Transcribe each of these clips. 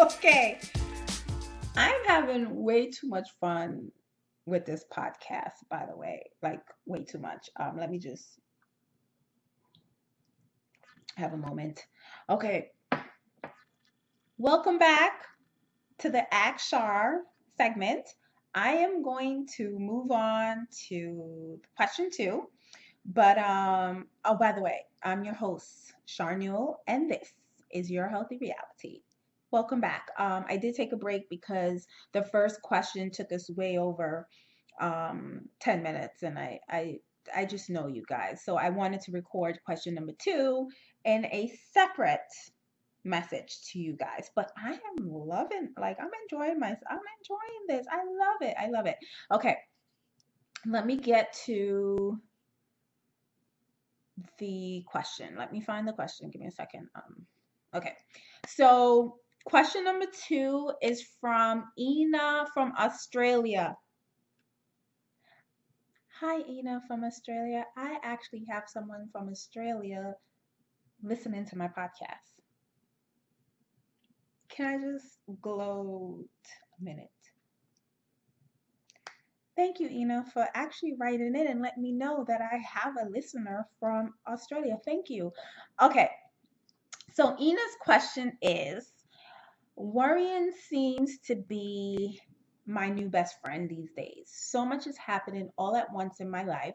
okay. I'm having way too much fun with this podcast, by the way. Like, way too much. Um, let me just have a moment. Okay. Welcome back to the Akshar segment. I am going to move on to question two. But um, oh, by the way, I'm your host, Sharnul, and this is Your Healthy Reality. Welcome back. Um, I did take a break because the first question took us way over um, 10 minutes, and I, I, I just know you guys. So I wanted to record question number two in a separate message to you guys. But I am loving, like, I'm enjoying my, I'm enjoying this. I love it. I love it. Okay, let me get to the question. Let me find the question. Give me a second. Um, okay, so Question number two is from Ina from Australia. Hi, Ina from Australia. I actually have someone from Australia listening to my podcast. Can I just gloat a minute? Thank you, Ina, for actually writing in and letting me know that I have a listener from Australia. Thank you. Okay, so Ina's question is Worrying seems to be my new best friend these days. So much is happening all at once in my life.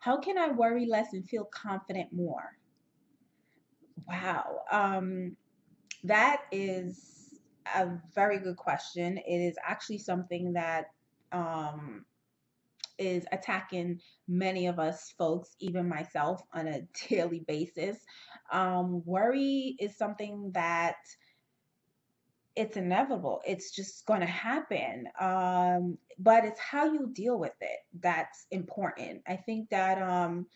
How can I worry less and feel confident more? Wow. Um, that is a very good question. It is actually something that um, is attacking many of us folks, even myself, on a daily basis. Um, worry is something that it's inevitable. It's just going to happen. Um, but it's how you deal with it that's important. I think that um,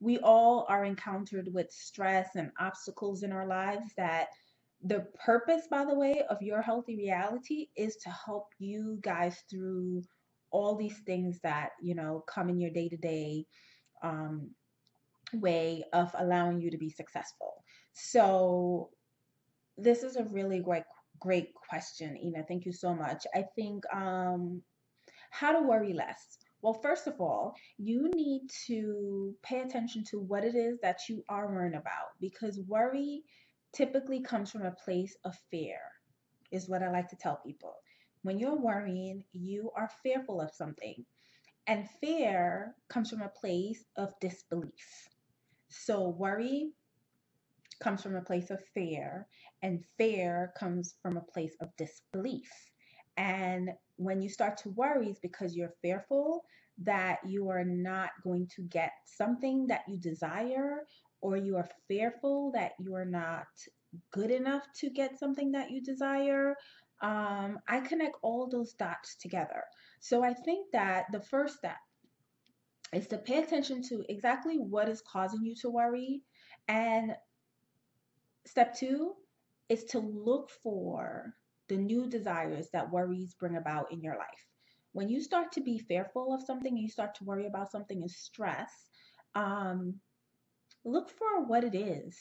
we all are encountered with stress and obstacles in our lives that the purpose, by the way, of your healthy reality is to help you guys through all these things that, you know, come in your day to day way of allowing you to be successful. So, this is a really great great question, Ina. Thank you so much. I think um, how to worry less. Well, first of all, you need to pay attention to what it is that you are worrying about because worry typically comes from a place of fear, is what I like to tell people. When you're worrying, you are fearful of something. And fear comes from a place of disbelief. So, worry comes from a place of fear, and fear comes from a place of disbelief. And when you start to worry, it's because you're fearful that you are not going to get something that you desire, or you are fearful that you are not good enough to get something that you desire. Um, I connect all those dots together. So I think that the first step is to pay attention to exactly what is causing you to worry and Step two is to look for the new desires that worries bring about in your life. When you start to be fearful of something, you start to worry about something and stress, um, look for what it is.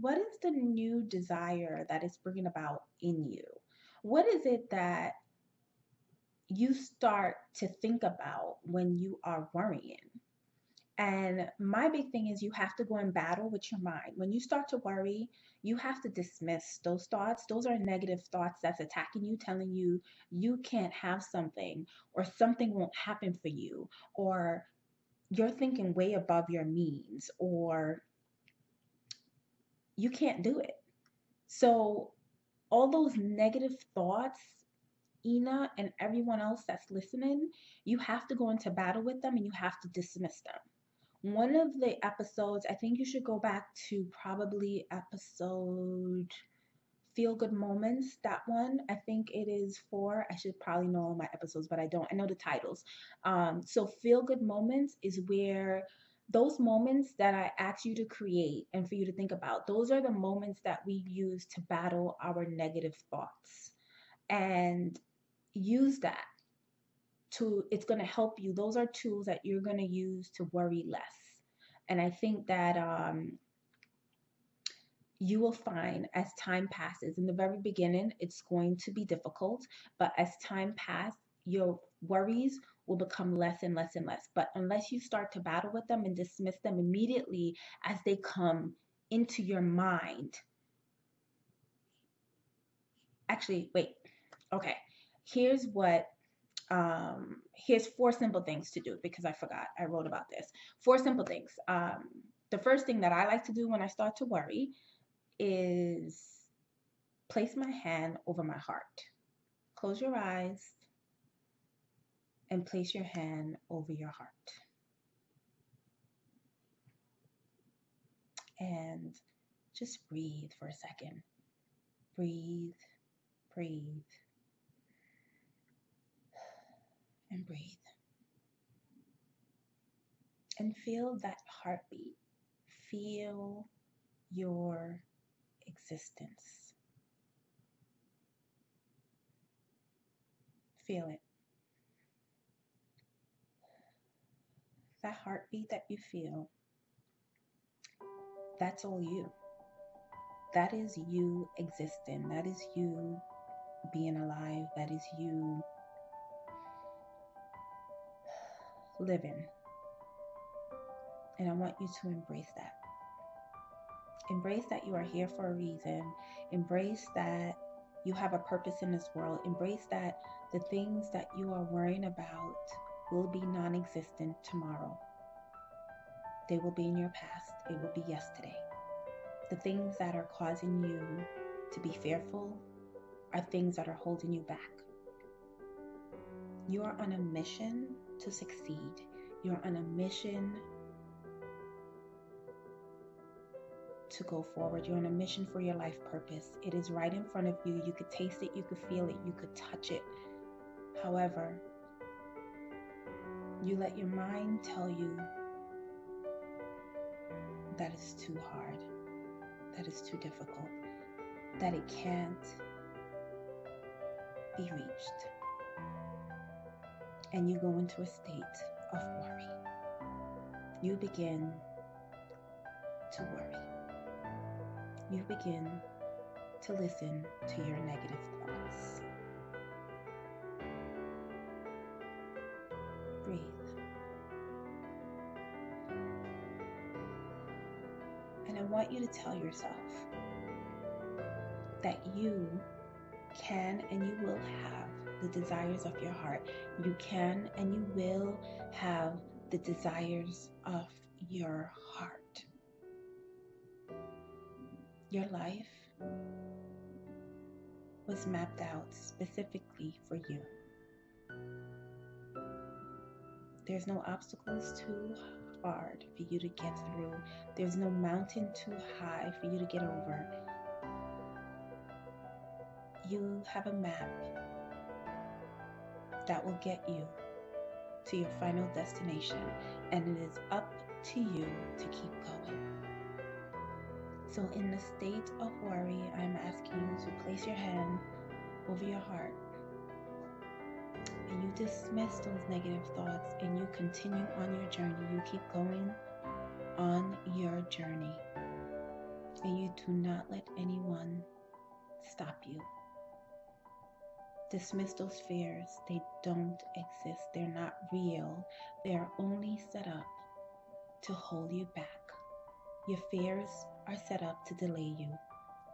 What is the new desire that is bringing about in you? What is it that you start to think about when you are worrying? And my big thing is you have to go in battle with your mind. When you start to worry, you have to dismiss those thoughts. Those are negative thoughts that's attacking you, telling you you can't have something or something won't happen for you or you're thinking way above your means or you can't do it. So, all those negative thoughts, Ina and everyone else that's listening, you have to go into battle with them and you have to dismiss them one of the episodes, I think you should go back to probably episode Feel Good Moments. That one, I think it is four. I should probably know all my episodes, but I don't. I know the titles. Um, so, Feel Good Moments is where those moments that I ask you to create and for you to think about, those are the moments that we use to battle our negative thoughts. And use that to it's going to help you those are tools that you're going to use to worry less and i think that um you will find as time passes, in the very beginning, it's going to be difficult, but as time passes, your worries will become less and less and less. But unless you start to battle with them and dismiss them immediately as they come into your mind, actually, wait, okay, here's what. Um, here's four simple things to do because I forgot I wrote about this. Four simple things. Um, the first thing that I like to do when I start to worry is place my hand over my heart. Close your eyes and place your hand over your heart. And just breathe for a second. Breathe, breathe, and breathe. And feel that heartbeat. Feel your existence. Feel it. That heartbeat that you feel, that's all you. That is you existing. That is you being alive. That is you living. And I want you to embrace that. Embrace that you are here for a reason. Embrace that you have a purpose in this world. Embrace that the things that you are worrying about will be non existent tomorrow. They will be in your past, it will be yesterday. The things that are causing you to be fearful are things that are holding you back. You are on a mission to succeed. You're on a mission to go forward. You're on a mission for your life purpose. It is right in front of you. You could taste it, you could feel it, you could touch it. However, you let your mind tell you that it's too hard, that it's too difficult, that it can't be reached. And you go into a state of worry. You begin to worry you begin to listen to your negative thoughts. Breathe. And I want you to tell yourself that you can and you will have the desires of your heart. You can and you will have the desires of your heart. Your life was mapped out specifically for you. There's no obstacles too hard for you to get through. There's no mountain too high for you to get over. You have a map that will get you to your final destination, and it is up to you to keep going. So, in the state of worry, I'm asking you to place your hand over your heart and you dismiss those negative thoughts and you continue on your journey. You keep going on your journey and you do not let anyone stop you. Dismiss those fears. They don't exist. They're not real. They are only set up to hold you back. Your fears are set up to delay you.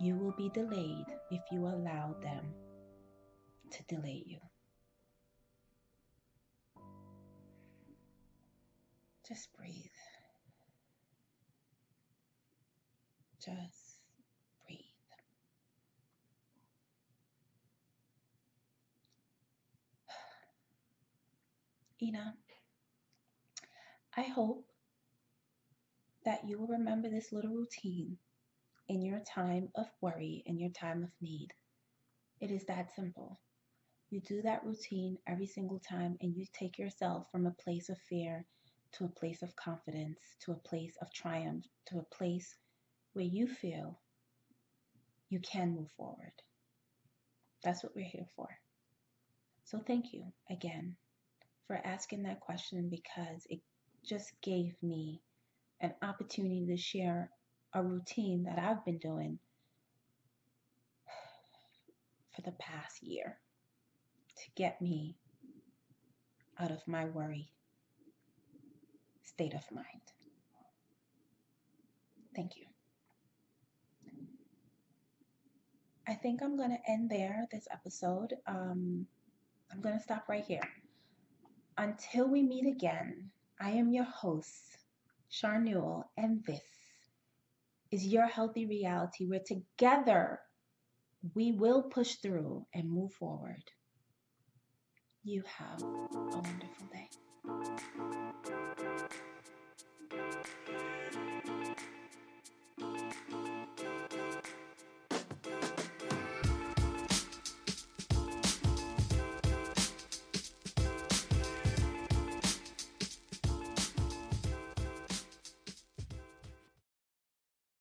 You will be delayed if you allow them to delay you. Just breathe. Just breathe. Ina, I hope that you will remember this little routine in your time of worry, in your time of need. It is that simple. You do that routine every single time, and you take yourself from a place of fear to a place of confidence, to a place of triumph, to a place where you feel you can move forward. That's what we're here for. So, thank you again for asking that question because it just gave me an opportunity to share a routine that I've been doing for the past year to get me out of my worry state of mind. Thank you. I think I'm going to end there this episode. Um, I'm going to stop right here. Until we meet again, I am your host, Char Newell, and this is your healthy reality where together we will push through and move forward. You have a wonderful day.